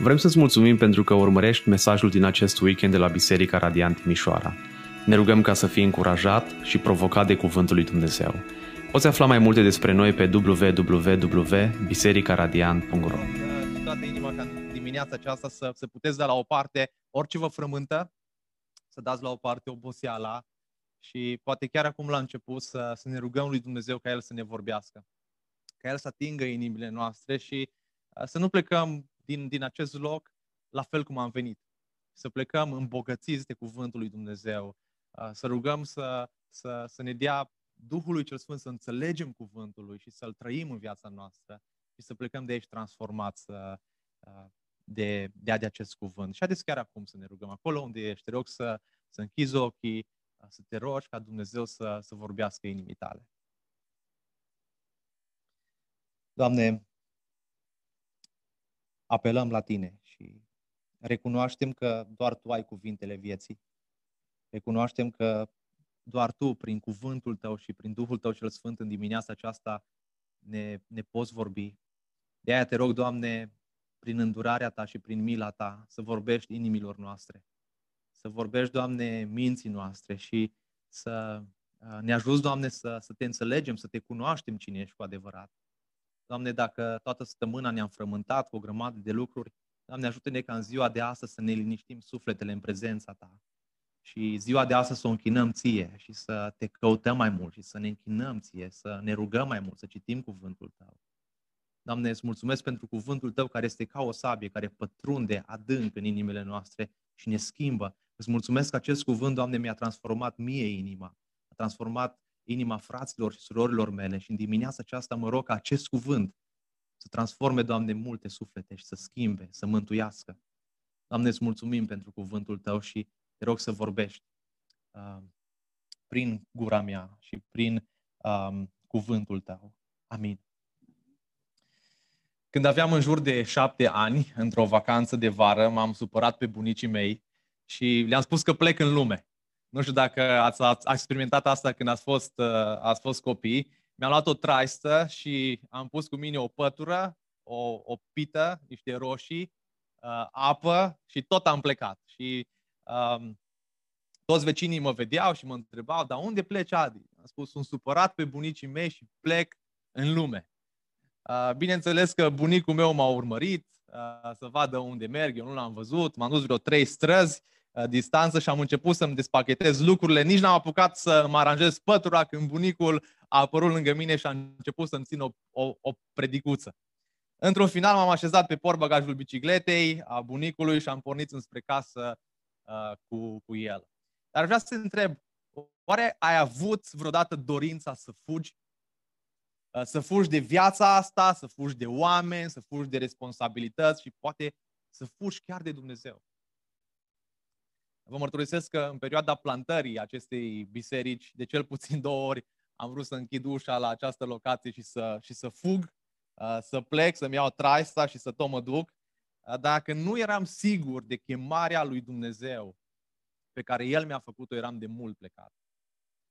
Vrem să-ți mulțumim pentru că urmărești mesajul din acest weekend de la Biserica Radiant Mișoara. Ne rugăm ca să fii încurajat și provocat de Cuvântul lui Dumnezeu. Poți afla mai multe despre noi pe www.bisericaradiant.ro Din toată inima ca în dimineața aceasta să, să puteți da la o parte orice vă frământă, să dați la o parte oboseala și poate chiar acum la început să, să ne rugăm lui Dumnezeu ca El să ne vorbească, ca El să atingă inimile noastre și uh, să nu plecăm din, din acest loc la fel cum am venit. Să plecăm îmbogățiți de Cuvântul lui Dumnezeu, uh, să rugăm să, să, să ne dea Duhului cel Sfânt să înțelegem Cuvântul lui și să-L trăim în viața noastră și să plecăm de aici transformați uh, uh, de, de, de acest cuvânt. Și haideți chiar acum să ne rugăm acolo unde ești. Te rog să, să închizi ochii, să te rogi ca Dumnezeu să, să vorbească inimii tale. Doamne, apelăm la Tine și recunoaștem că doar Tu ai cuvintele vieții. Recunoaștem că doar Tu, prin cuvântul Tău și prin Duhul Tău cel Sfânt în dimineața aceasta, ne, ne poți vorbi. De aia te rog, Doamne, prin îndurarea Ta și prin mila Ta, să vorbești inimilor noastre. Să vorbești, Doamne, minții noastre și să uh, ne ajuți, Doamne, să, să te înțelegem, să te cunoaștem cine ești cu adevărat. Doamne, dacă toată săptămâna ne-am frământat cu o grămadă de lucruri, Doamne, ajută-ne ca în ziua de astăzi să ne liniștim sufletele în prezența Ta. Și ziua de astăzi să o închinăm Ție și să te căutăm mai mult și să ne închinăm Ție, să ne rugăm mai mult, să citim cuvântul Tău. Doamne, îți mulțumesc pentru cuvântul Tău care este ca o sabie, care pătrunde adânc în inimile noastre și ne schimbă. Îți mulțumesc că acest cuvânt, Doamne, mi-a transformat mie inima, a transformat inima fraților și surorilor mele și în dimineața aceasta mă rog ca acest cuvânt să transforme, Doamne, multe suflete și să schimbe, să mântuiască. Doamne, îți mulțumim pentru cuvântul Tău și te rog să vorbești uh, prin gura mea și prin um, cuvântul Tău. Amin. Când aveam în jur de șapte ani, într-o vacanță de vară, m-am supărat pe bunicii mei și le-am spus că plec în lume. Nu știu dacă ați, ați experimentat asta când ați fost, uh, ați fost copii. Mi-am luat o traistă și am pus cu mine o pătură, o, o pită, niște roșii, uh, apă și tot am plecat. Și um, toți vecinii mă vedeau și mă întrebau, dar unde pleci, Adi? Am spus, sunt supărat pe bunicii mei și plec în lume. Uh, bineînțeles că bunicul meu m-a urmărit uh, să vadă unde merg, eu nu l-am văzut, m-am dus vreo trei străzi uh, distanță și am început să-mi despachetez lucrurile. Nici n-am apucat să mă aranjez pătura când bunicul a apărut lângă mine și a început să-mi țin o, o, o predicuță. Într-un final m-am așezat pe portbagajul bicicletei a bunicului și am pornit înspre casă uh, cu, cu el. Dar vreau să te întreb, oare ai avut vreodată dorința să fugi Uh, să fugi de viața asta, să fugi de oameni, să fugi de responsabilități și poate să fugi chiar de Dumnezeu. Vă mărturisesc că în perioada plantării acestei biserici, de cel puțin două ori, am vrut să închid ușa la această locație și să, și să fug, uh, să plec, să-mi iau traista și să tot mă duc. Uh, dacă nu eram sigur de chemarea lui Dumnezeu pe care El mi-a făcut-o, eram de mult plecat.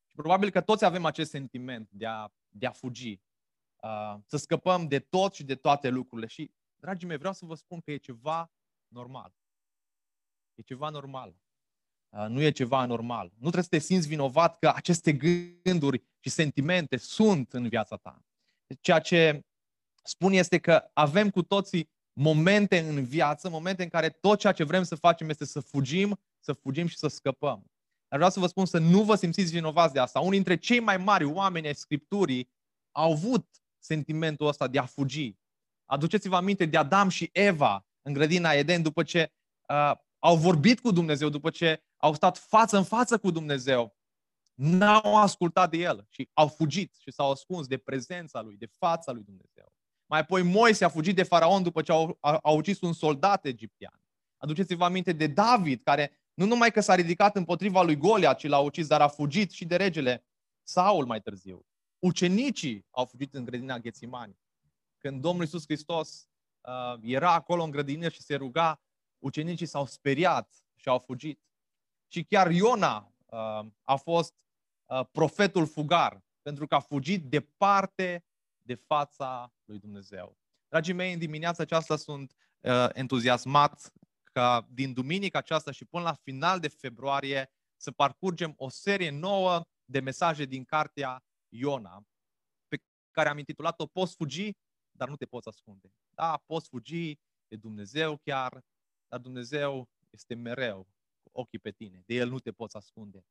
Și probabil că toți avem acest sentiment de a, de a fugi, să scăpăm de tot și de toate lucrurile. Și, dragii mei, vreau să vă spun că e ceva normal. E ceva normal. Uh, nu e ceva normal. Nu trebuie să te simți vinovat că aceste gânduri și sentimente sunt în viața ta. Ceea ce spun este că avem cu toții momente în viață, momente în care tot ceea ce vrem să facem este să fugim, să fugim și să scăpăm. Dar vreau să vă spun să nu vă simțiți vinovați de asta. Unii dintre cei mai mari oameni ai Scripturii au avut sentimentul ăsta de a fugi. Aduceți-vă aminte de Adam și Eva în grădina Eden după ce uh, au vorbit cu Dumnezeu, după ce au stat față în față cu Dumnezeu. N-au ascultat de El și au fugit și s-au ascuns de prezența Lui, de fața Lui Dumnezeu. Mai apoi Moise a fugit de faraon după ce au, a, a ucis un soldat egiptean. Aduceți-vă aminte de David, care nu numai că s-a ridicat împotriva lui Golia, ci l-a ucis, dar a fugit și de regele Saul mai târziu. Ucenicii au fugit în grădina Ghețimani. Când Domnul Iisus Hristos uh, era acolo în grădină și se ruga, ucenicii s-au speriat și au fugit. Și chiar Iona uh, a fost uh, profetul fugar, pentru că a fugit departe de fața lui Dumnezeu. Dragii mei, în dimineața aceasta sunt uh, entuziasmat ca din duminica aceasta și până la final de februarie să parcurgem o serie nouă de mesaje din cartea Iona, pe care am intitulat-o Poți fugi, dar nu te poți ascunde. Da, poți fugi de Dumnezeu chiar, dar Dumnezeu este mereu cu ochii pe tine. De El nu te poți ascunde.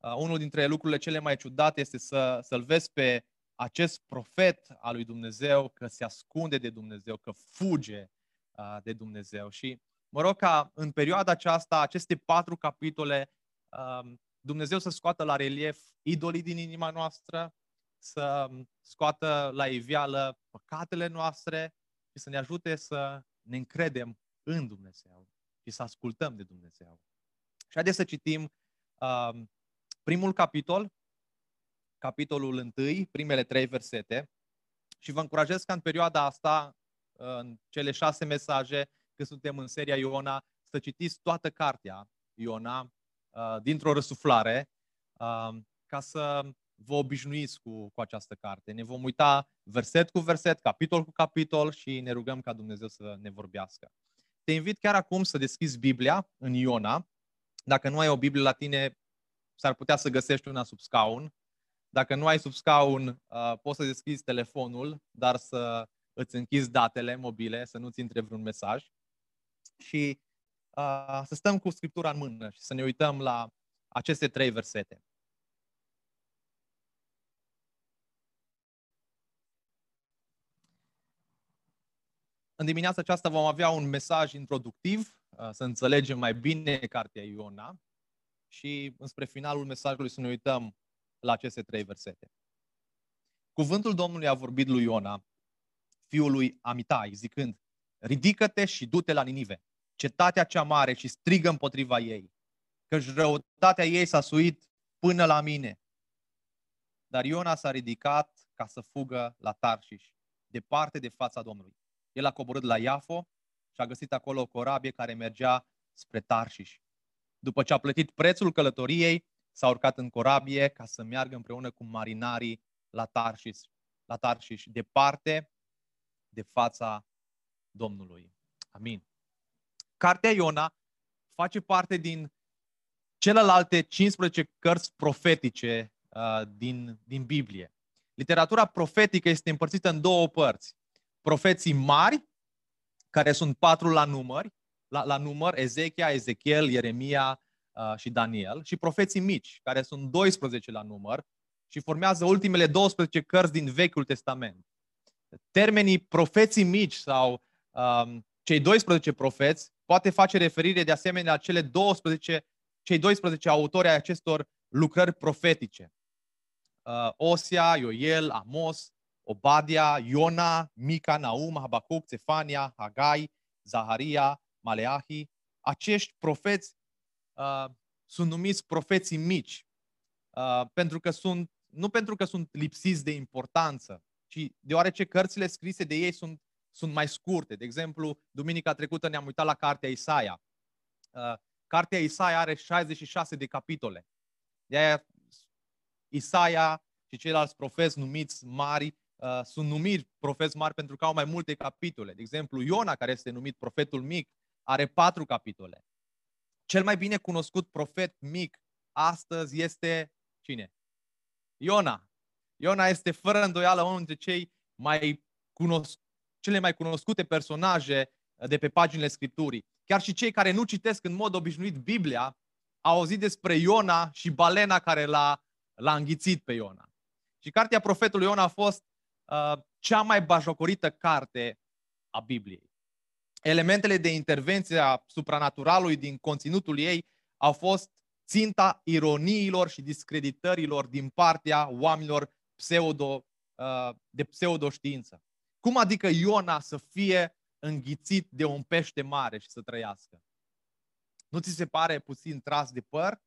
Uh, unul dintre lucrurile cele mai ciudate este să, să-l vezi pe acest profet al lui Dumnezeu că se ascunde de Dumnezeu, că fuge uh, de Dumnezeu. Și mă rog ca în perioada aceasta, aceste patru capitole, um, Dumnezeu să scoată la relief idolii din inima noastră, să scoată la iveală păcatele noastre și să ne ajute să ne încredem în Dumnezeu și să ascultăm de Dumnezeu. Și haideți să citim um, primul capitol, capitolul 1, primele trei versete și vă încurajez ca în perioada asta, în cele șase mesaje, când suntem în seria Iona, să citiți toată cartea Iona uh, dintr-o răsuflare uh, ca să vă obișnuiți cu, cu această carte. Ne vom uita verset cu verset, capitol cu capitol și ne rugăm ca Dumnezeu să ne vorbească. Te invit chiar acum să deschizi Biblia în Iona. Dacă nu ai o Biblie la tine, s-ar putea să găsești una sub scaun. Dacă nu ai sub scaun, uh, poți să deschizi telefonul, dar să îți închizi datele mobile, să nu-ți intre vreun mesaj. Și uh, să stăm cu Scriptura în mână și să ne uităm la aceste trei versete. În dimineața aceasta vom avea un mesaj introductiv, uh, să înțelegem mai bine cartea Iona și înspre finalul mesajului să ne uităm la aceste trei versete. Cuvântul Domnului a vorbit lui Iona, fiul lui Amitai, zicând, ridică-te și du-te la Ninive, cetatea cea mare și strigă împotriva ei, căci răutatea ei s-a suit până la mine. Dar Iona s-a ridicat ca să fugă la Tarșiș, departe de fața Domnului. El a coborât la Iafo și a găsit acolo o corabie care mergea spre Tarșiș. După ce a plătit prețul călătoriei, s-a urcat în corabie ca să meargă împreună cu marinarii la Tarșiș, la Tarșiș, departe de fața Domnului. Amin. Cartea Iona face parte din celelalte 15 cărți profetice uh, din, din Biblie. Literatura profetică este împărțită în două părți. Profeții mari, care sunt patru la număr, la, la număr, Ezechia, Ezechiel, Ieremia uh, și Daniel, și profeții mici, care sunt 12 la număr și formează ultimele 12 cărți din Vechiul Testament. Termenii profeții mici sau um, cei 12 profeți poate face referire de asemenea la cele 12, cei 12 autori ai acestor lucrări profetice. Uh, Osia, Ioel, Amos, Obadia, Iona, Mica, Naum, Habacuc, Cefania, Hagai, Zaharia, Maleahi. Acești profeți uh, sunt numiți profeții mici, uh, pentru că sunt, nu pentru că sunt lipsiți de importanță, ci deoarece cărțile scrise de ei sunt, sunt mai scurte. De exemplu, duminica trecută ne-am uitat la cartea Isaia. Uh, cartea Isaia are 66 de capitole. De aia Isaia și ceilalți profeți numiți mari uh, sunt numiți profeți mari pentru că au mai multe capitole. De exemplu, Iona, care este numit profetul mic, are patru capitole. Cel mai bine cunoscut profet mic astăzi este cine? Iona. Iona este fără îndoială unul dintre cei mai cunosc- cele mai cunoscute personaje de pe paginile Scripturii. Chiar și cei care nu citesc în mod obișnuit Biblia au auzit despre Iona și balena care l-a, l-a înghițit pe Iona. Și cartea profetului Iona a fost uh, cea mai bajocorită carte a Bibliei. Elementele de intervenție a supranaturalului din conținutul ei au fost ținta ironiilor și discreditărilor din partea oamenilor pseudo, uh, de pseudoștiință. Cum adică Iona să fie înghițit de un pește mare și să trăiască? Nu ți se pare puțin tras de păr?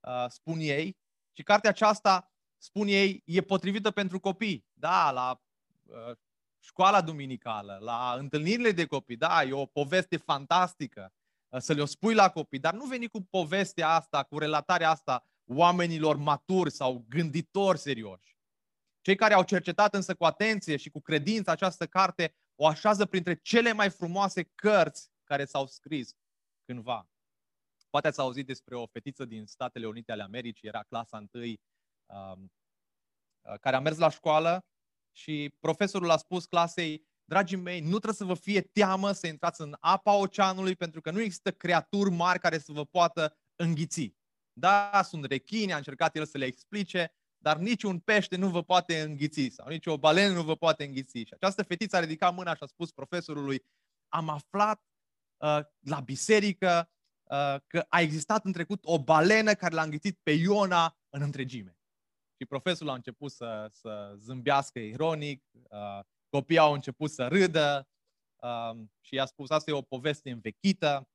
Uh, spun ei. Și cartea aceasta, spun ei, e potrivită pentru copii. Da, la uh, școala duminicală, la întâlnirile de copii, da, e o poveste fantastică să le-o spui la copii, dar nu veni cu povestea asta, cu relatarea asta oamenilor maturi sau gânditori serioși. Cei care au cercetat însă cu atenție și cu credință această carte o așează printre cele mai frumoase cărți care s-au scris cândva. Poate ați auzit despre o fetiță din Statele Unite ale Americii, era clasa 1, um, uh, care a mers la școală și profesorul a spus clasei, dragii mei, nu trebuie să vă fie teamă să intrați în apa oceanului pentru că nu există creaturi mari care să vă poată înghiți. Da, sunt rechini, a încercat el să le explice, dar niciun pește nu vă poate înghiți sau nici o balenă nu vă poate înghiți. Și această fetiță a ridicat mâna și a spus profesorului, am aflat uh, la biserică uh, că a existat în trecut o balenă care l-a înghițit pe Iona în întregime. Și profesorul a început să, să zâmbească ironic, uh, copiii au început să râdă uh, și i-a spus, asta e o poveste învechită,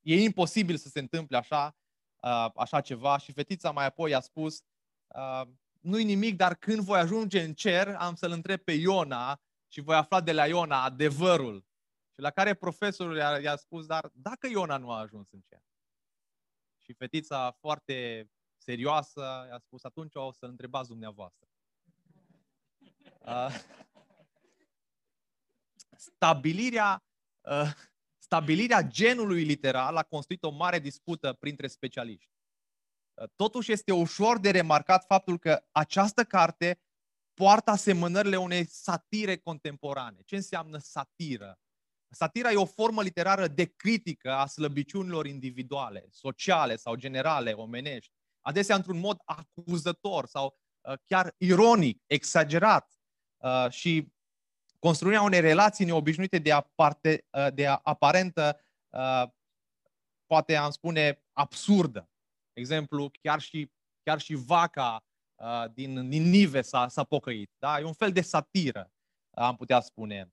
e imposibil să se întâmple așa, uh, așa ceva și fetița mai apoi a spus, uh, nu-i nimic, dar când voi ajunge în cer, am să-l întreb pe Iona și voi afla de la Iona adevărul. Și la care profesorul i-a, i-a spus, dar dacă Iona nu a ajuns în cer? Și fetița foarte serioasă i-a spus, atunci o să-l întrebați dumneavoastră. Uh, stabilirea uh, stabilirea genului literal a construit o mare dispută printre specialiști. Totuși este ușor de remarcat faptul că această carte poartă asemănările unei satire contemporane. Ce înseamnă satiră? Satira e o formă literară de critică a slăbiciunilor individuale, sociale sau generale, omenești, adesea într-un mod acuzător sau uh, chiar ironic, exagerat. Uh, și construirea unei relații neobișnuite de, aparte, uh, de aparentă, uh, poate am spune, absurdă. Exemplu, chiar și, chiar și vaca uh, din Ninive s-a, s-a pocăit. Da? E un fel de satiră, am putea spune.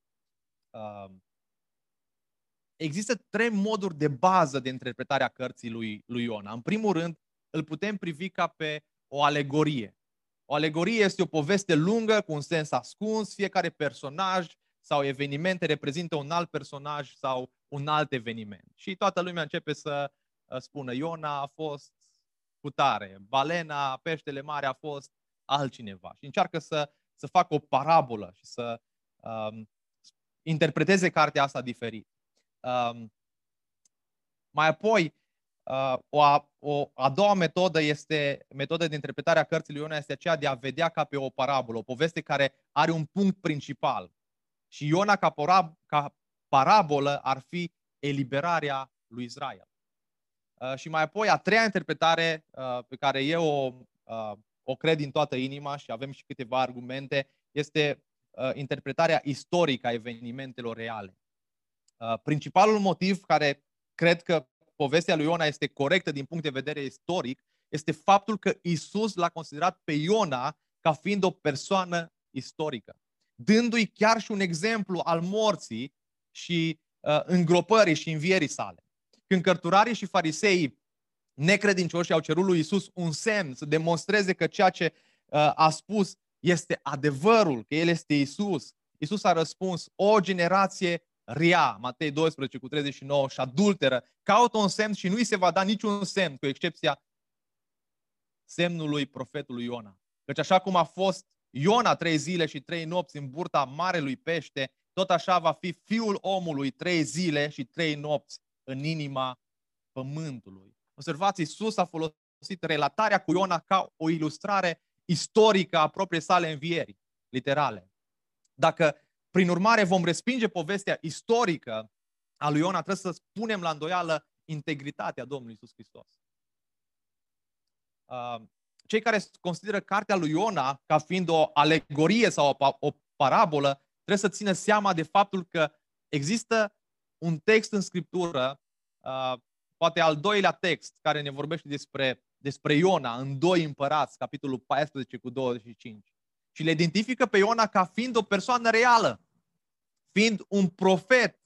Există trei moduri de bază de interpretare a cărții lui, lui Iona. În primul rând, îl putem privi ca pe o alegorie. O alegorie este o poveste lungă cu un sens ascuns, fiecare personaj sau evenimente reprezintă un alt personaj sau un alt eveniment. Și toată lumea începe să uh, spună Iona a fost putare, balena, peștele mare a fost altcineva. Și încearcă să, să facă o parabolă și să um, interpreteze cartea asta diferit. Um, mai apoi, Uh, o, a, o a doua metodă este, metoda de interpretare a cărții lui Iona este aceea de a vedea ca pe o parabolă, o poveste care are un punct principal. Și Iona ca, porab, ca parabolă ar fi eliberarea lui Israel. Uh, și mai apoi, a treia interpretare uh, pe care eu o, o cred din toată inima și avem și câteva argumente, este interpretarea istorică a evenimentelor reale. Principalul motiv care cred că povestea lui Iona este corectă din punct de vedere istoric, este faptul că Isus l-a considerat pe Iona ca fiind o persoană istorică, dându-i chiar și un exemplu al morții și uh, îngropării și învierii sale. Când cărturarii și fariseii necredincioși au cerut lui Isus un semn să demonstreze că ceea ce uh, a spus este adevărul, că El este Isus, Isus a răspuns, o generație ria, Matei 12 cu 39, și adulteră, caută un semn și nu îi se va da niciun semn, cu excepția semnului profetului Iona. Căci așa cum a fost Iona trei zile și trei nopți în burta marelui pește, tot așa va fi fiul omului trei zile și trei nopți în inima pământului. Observați, Iisus a folosit relatarea cu Iona ca o ilustrare istorică a propriei sale învieri, literale. Dacă prin urmare, vom respinge povestea istorică a lui Iona, trebuie să spunem la îndoială integritatea Domnului Isus Hristos. Uh, cei care consideră cartea lui Iona ca fiind o alegorie sau o parabolă, trebuie să țină seama de faptul că există un text în Scriptură, uh, poate al doilea text, care ne vorbește despre, despre Iona, în 2 împărați, capitolul 14 cu 25 și le identifică pe Iona ca fiind o persoană reală, fiind un profet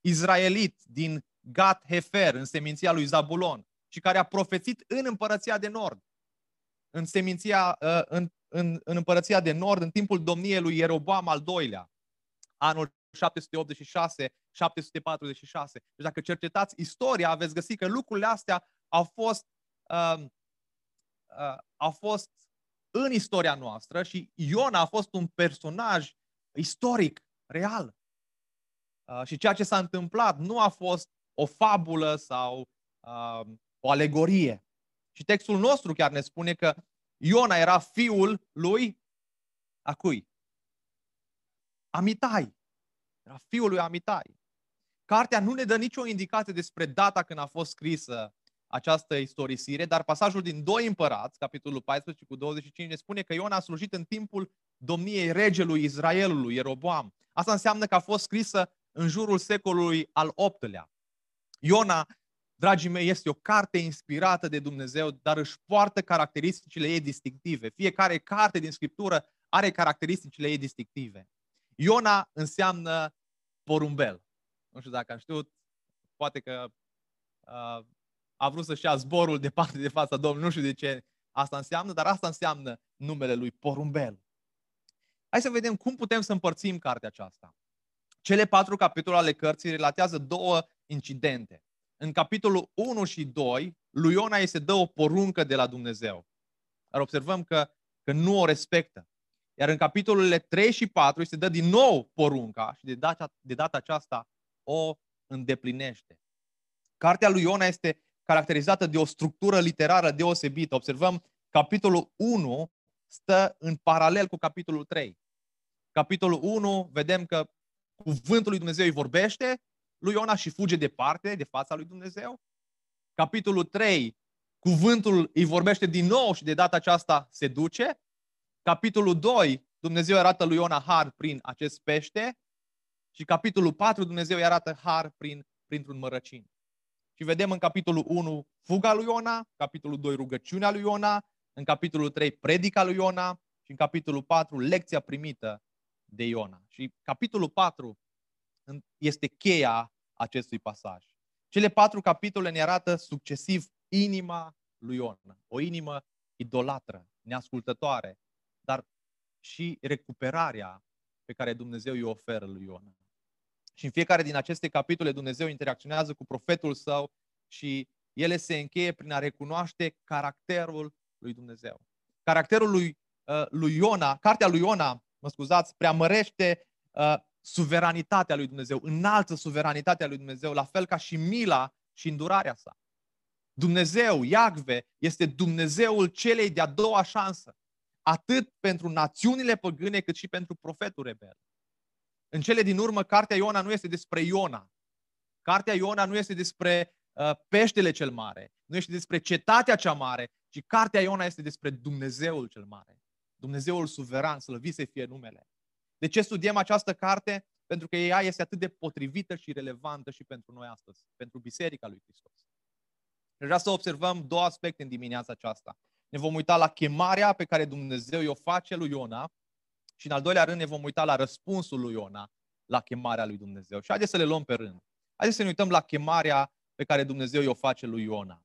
izraelit din Gat Hefer, în seminția lui Zabulon, și care a profețit în împărăția de nord, în, seminția, uh, în, în, în împărăția de nord, în timpul domniei lui Ieroboam al doilea, anul 786-746. Deci dacă cercetați istoria, veți găsi că lucrurile astea au fost, uh, uh, au fost în istoria noastră și Iona a fost un personaj istoric, real. Uh, și ceea ce s-a întâmplat nu a fost o fabulă sau uh, o alegorie. Și textul nostru chiar ne spune că Iona era fiul lui a cui? Amitai. Era fiul lui Amitai. Cartea nu ne dă nicio indicație despre data când a fost scrisă această istorisire, dar pasajul din 2 împărați, capitolul 14 cu 25, ne spune că Iona a slujit în timpul domniei regelui Israelului, Ieroboam. Asta înseamnă că a fost scrisă în jurul secolului al VIII-lea. Iona, dragii mei, este o carte inspirată de Dumnezeu, dar își poartă caracteristicile ei distinctive. Fiecare carte din Scriptură are caracteristicile ei distinctive. Iona înseamnă porumbel. Nu știu dacă am știut, poate că uh, a vrut să-și ia zborul departe de fața Domnului, nu știu de ce asta înseamnă, dar asta înseamnă numele lui porumbel. Hai să vedem cum putem să împărțim cartea aceasta. Cele patru capitole ale cărții relatează două incidente. În capitolul 1 și 2, lui Iona îi se dă o poruncă de la Dumnezeu. Dar observăm că, că nu o respectă. Iar în capitolele 3 și 4 îi se dă din nou porunca și de data, de data aceasta o îndeplinește. Cartea lui Iona este caracterizată de o structură literară deosebită. Observăm, capitolul 1 stă în paralel cu capitolul 3. Capitolul 1, vedem că cuvântul lui Dumnezeu îi vorbește lui Iona și fuge departe de fața lui Dumnezeu. Capitolul 3, cuvântul îi vorbește din nou și de data aceasta se duce. Capitolul 2, Dumnezeu arată lui Iona har prin acest pește. Și capitolul 4, Dumnezeu îi arată har prin, printr-un mărăcin. Și vedem în capitolul 1 fuga lui Iona, capitolul 2 rugăciunea lui Iona, în capitolul 3 predica lui Iona și în capitolul 4 lecția primită de Iona. Și capitolul 4 este cheia acestui pasaj. Cele patru capitole ne arată succesiv inima lui Iona. O inimă idolatră, neascultătoare, dar și recuperarea pe care Dumnezeu îi oferă lui Iona. Și în fiecare din aceste capitole Dumnezeu interacționează cu profetul său și ele se încheie prin a recunoaște caracterul lui Dumnezeu. Caracterul lui, uh, lui Iona, cartea lui Iona, mă scuzați, preamărește uh, suveranitatea lui Dumnezeu, înalță suveranitatea lui Dumnezeu, la fel ca și mila și îndurarea sa. Dumnezeu, Iacve, este Dumnezeul celei de-a doua șansă, atât pentru națiunile păgâne, cât și pentru profetul rebel. În cele din urmă, cartea Iona nu este despre Iona. Cartea Iona nu este despre uh, peștele cel mare, nu este despre cetatea cea mare, ci cartea Iona este despre Dumnezeul cel mare. Dumnezeul suveran, slăvit să fie numele. De ce studiem această carte? Pentru că ea este atât de potrivită și relevantă și pentru noi astăzi, pentru Biserica lui Hristos. Vreau să observăm două aspecte în dimineața aceasta. Ne vom uita la chemarea pe care Dumnezeu i-o face lui Iona și în al doilea rând ne vom uita la răspunsul lui Iona la chemarea lui Dumnezeu. Și haideți să le luăm pe rând. Haideți să ne uităm la chemarea pe care Dumnezeu i-o face lui Iona.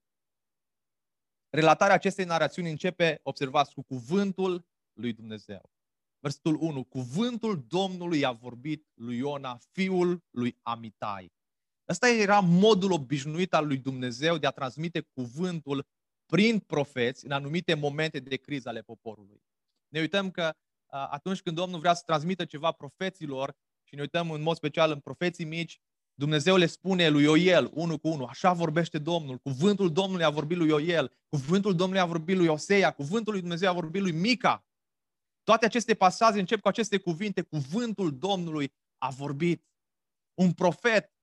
Relatarea acestei narațiuni începe, observați, cu cuvântul lui Dumnezeu. Versetul 1. Cuvântul Domnului a vorbit lui Iona, fiul lui Amitai. Ăsta era modul obișnuit al lui Dumnezeu de a transmite cuvântul prin profeți în anumite momente de criză ale poporului. Ne uităm că atunci când Domnul vrea să transmită ceva profeților și ne uităm în mod special în profeții mici, Dumnezeu le spune lui Ioel, unul cu unul, așa vorbește Domnul, cuvântul Domnului a vorbit lui Ioel, cuvântul Domnului a vorbit lui Osea, cuvântul lui Dumnezeu a vorbit lui Mica. Toate aceste pasaje încep cu aceste cuvinte, cuvântul Domnului a vorbit. Un profet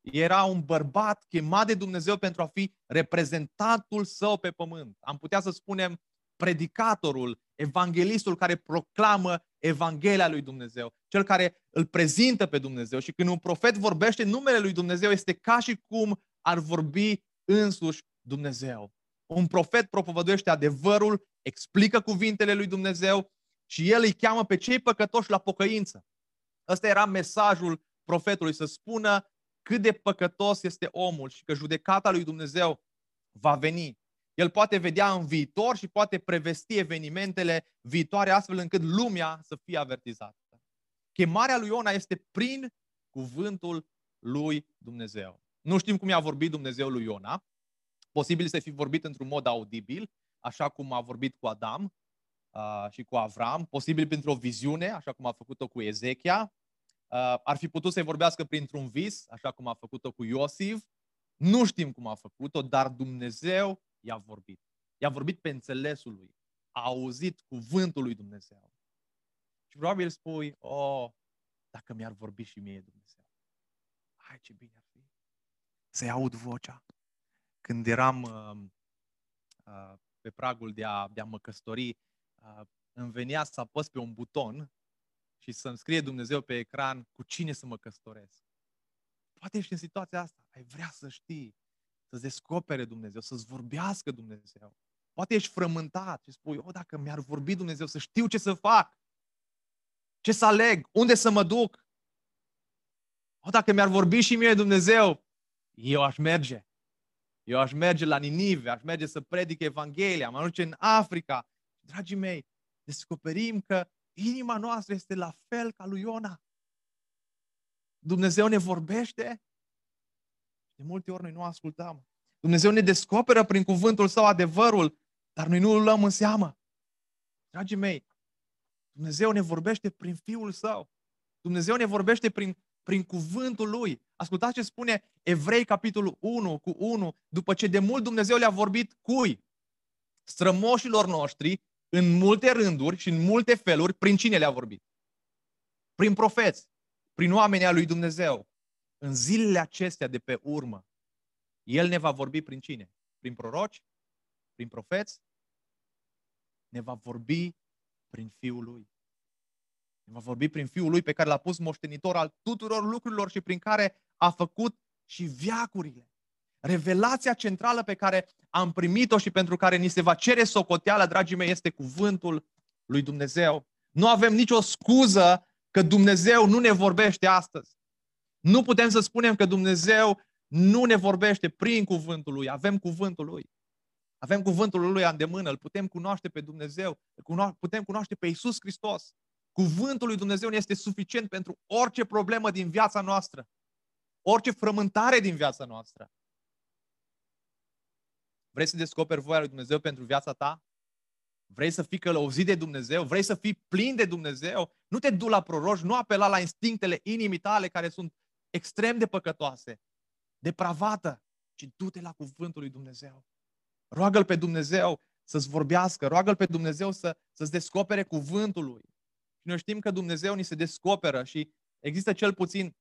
era un bărbat chemat de Dumnezeu pentru a fi reprezentantul său pe pământ. Am putea să spunem predicatorul, evanghelistul care proclamă Evanghelia lui Dumnezeu, cel care îl prezintă pe Dumnezeu. Și când un profet vorbește numele lui Dumnezeu, este ca și cum ar vorbi însuși Dumnezeu. Un profet propovăduiește adevărul, explică cuvintele lui Dumnezeu și el îi cheamă pe cei păcătoși la pocăință. Ăsta era mesajul profetului, să spună cât de păcătos este omul și că judecata lui Dumnezeu va veni. El poate vedea în viitor și poate prevesti evenimentele viitoare astfel încât lumea să fie avertizată. Chemarea lui Iona este prin cuvântul lui Dumnezeu. Nu știm cum i-a vorbit Dumnezeu lui Iona. Posibil să fi vorbit într-un mod audibil, așa cum a vorbit cu Adam. uh, și cu Avram, posibil printr-o viziune, așa cum a făcut-o cu Ezechia. Uh, ar fi putut să-i vorbească printr-un vis, așa cum a făcut-o cu Iosif. Nu știm cum a făcut-o, dar Dumnezeu i-a vorbit. I-a vorbit pe înțelesul lui. A auzit cuvântul lui Dumnezeu. Și probabil spui, oh, dacă mi-ar vorbi și mie Dumnezeu. Hai ce bine ar fi. Să-i aud vocea. Când eram uh, uh, pe pragul de a, de a mă căsători, uh, îmi venea să apăs pe un buton și să-mi scrie Dumnezeu pe ecran cu cine să mă căsătoresc. Poate ești în situația asta. Ai vrea să știi, să-ți descopere Dumnezeu, să-ți vorbească Dumnezeu. Poate ești frământat și spui, oh, dacă mi-ar vorbi Dumnezeu, să știu ce să fac. Ce să aleg? Unde să mă duc? Oh, dacă mi-ar vorbi și mie Dumnezeu, eu aș merge. Eu aș merge la Ninive, aș merge să predic Evanghelia, mă duce în Africa. Dragii mei, descoperim că inima noastră este la fel ca lui Iona. Dumnezeu ne vorbește de multe ori noi nu ascultăm. Dumnezeu ne descoperă prin cuvântul său adevărul, dar noi nu îl luăm în seamă. Dragii mei, Dumnezeu ne vorbește prin Fiul Său. Dumnezeu ne vorbește prin, prin cuvântul Lui. Ascultați ce spune Evrei, capitolul 1 cu 1, după ce de mult Dumnezeu le-a vorbit cui? Strămoșilor noștri, în multe rânduri și în multe feluri, prin cine le-a vorbit? Prin profeți, prin oamenii al lui Dumnezeu. În zilele acestea de pe urmă, El ne va vorbi prin cine? Prin proroci? Prin profeți? Ne va vorbi prin Fiul Lui. Ne va vorbi prin Fiul Lui pe care l-a pus moștenitor al tuturor lucrurilor și prin care a făcut și viacurile. Revelația centrală pe care am primit-o și pentru care ni se va cere socoteală, dragii mei, este cuvântul lui Dumnezeu. Nu avem nicio scuză că Dumnezeu nu ne vorbește astăzi. Nu putem să spunem că Dumnezeu nu ne vorbește prin cuvântul Lui. Avem cuvântul Lui. Avem cuvântul Lui îndemână, îl putem cunoaște pe Dumnezeu, putem cunoaște pe Isus Hristos. Cuvântul lui Dumnezeu ne este suficient pentru orice problemă din viața noastră, orice frământare din viața noastră. Vrei să descoperi voia lui Dumnezeu pentru viața ta? Vrei să fii călăuzit de Dumnezeu? Vrei să fii plin de Dumnezeu? Nu te du la proroși, nu apela la instinctele inimii tale care sunt extrem de păcătoase, depravată, ci du-te la cuvântul lui Dumnezeu. Roagă-L pe Dumnezeu să-ți vorbească, roagă-L pe Dumnezeu să, să-ți descopere cuvântul lui. Și noi știm că Dumnezeu ni se descoperă și există cel puțin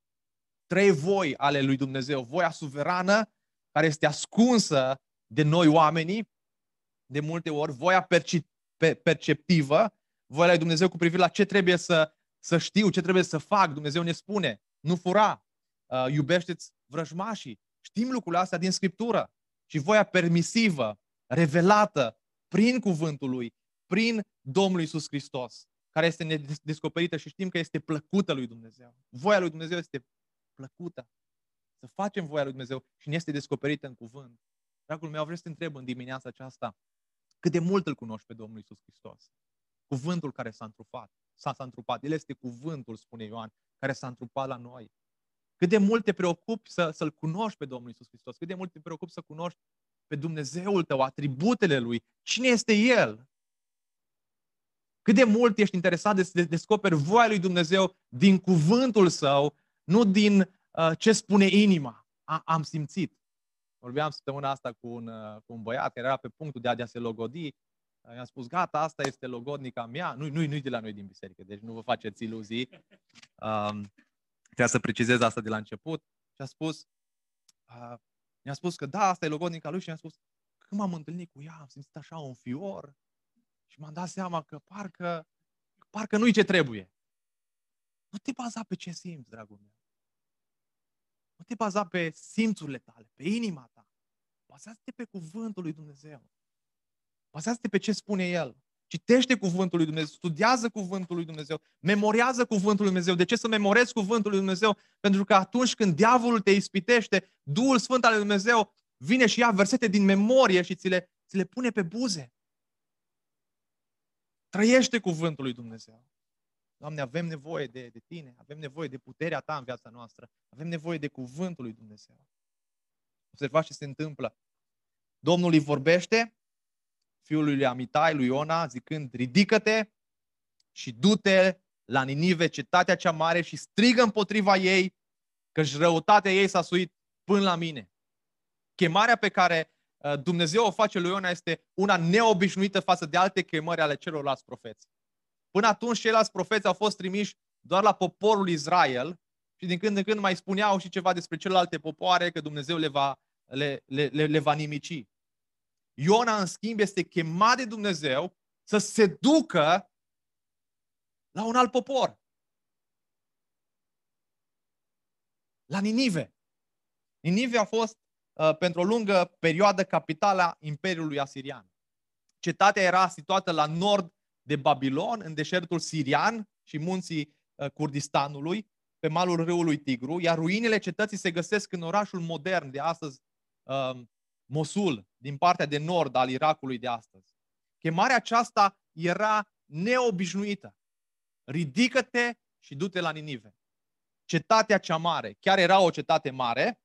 trei voi ale lui Dumnezeu. Voia suverană, care este ascunsă de noi oamenii, de multe ori, voia perci- perceptivă, voia lui Dumnezeu cu privire la ce trebuie să, să știu, ce trebuie să fac. Dumnezeu ne spune, nu fura, uh, iubește-ți vrăjmașii. Știm lucrurile astea din Scriptură. Și voia permisivă, revelată prin cuvântul lui, prin Domnul Isus Hristos, care este nedescoperită și știm că este plăcută lui Dumnezeu. Voia lui Dumnezeu este plăcută. Să facem voia lui Dumnezeu și ne este descoperită în cuvânt. Dragul meu, vreau să te întreb în dimineața aceasta, cât de mult îl cunoști pe Domnul Isus Hristos? Cuvântul care s-a întrupat. S-a, s-a întrupat. El este cuvântul, spune Ioan, care s-a întrupat la noi. Cât de mult te preocupi să, să-L cunoști pe Domnul Isus Hristos? Cât de mult te preocupi să cunoști pe Dumnezeul tău, atributele Lui? Cine este El? Cât de mult ești interesat de să descoperi voia lui Dumnezeu din cuvântul Său, nu din uh, ce spune inima. A, am simțit. Vorbeam săptămâna asta cu un, uh, cu un băiat care era pe punctul de a, de a se logodi. Uh, i-am spus, gata, asta este logodnica mea. Nu, nu, nu de la noi din biserică, deci nu vă faceți iluzii. Um, Trebuia să precizez asta de la început. Și a spus, uh, mi-a spus că da, asta e logodnica lui și mi-a spus, când m-am întâlnit cu ea, am simțit așa un fior și m-am dat seama că parcă, parcă nu-i ce trebuie. Nu te baza pe ce simți, dragul meu. Nu te baza pe simțurile tale, pe inima ta. Bazează-te pe cuvântul lui Dumnezeu. Bazează-te pe ce spune El. Citește cuvântul lui Dumnezeu, studiază cuvântul lui Dumnezeu, memorează cuvântul lui Dumnezeu. De ce să memorezi cuvântul lui Dumnezeu? Pentru că atunci când diavolul te ispitește, Duhul Sfânt al lui Dumnezeu vine și ia versete din memorie și ți le, ți le pune pe buze. Trăiește cuvântul lui Dumnezeu. Doamne, avem nevoie de, de Tine, avem nevoie de puterea Ta în viața noastră, avem nevoie de cuvântul lui Dumnezeu. Observați ce se întâmplă. Domnul îi vorbește, fiului lui Amitai, lui Iona, zicând, ridică-te și du-te la Ninive, cetatea cea mare și strigă împotriva ei, căci răutatea ei s-a suit până la mine. Chemarea pe care uh, Dumnezeu o face lui Iona este una neobișnuită față de alte chemări ale celorlalți profeți. Până atunci, ceilalți profeți au fost trimiși doar la poporul Israel și din când în când mai spuneau și ceva despre celelalte popoare, că Dumnezeu le va, le, le, le, le va nimici. Iona, în schimb, este chemat de Dumnezeu să se ducă la un alt popor. La Ninive. Ninive a fost uh, pentru o lungă perioadă capitala Imperiului Asirian. Cetatea era situată la nord de Babilon, în deșertul sirian și munții uh, Kurdistanului, pe malul râului Tigru, iar ruinele cetății se găsesc în orașul modern de astăzi, uh, Mosul, din partea de nord al Irakului de astăzi. Chemarea aceasta era neobișnuită. Ridică-te și du-te la Ninive. Cetatea cea mare. Chiar era o cetate mare.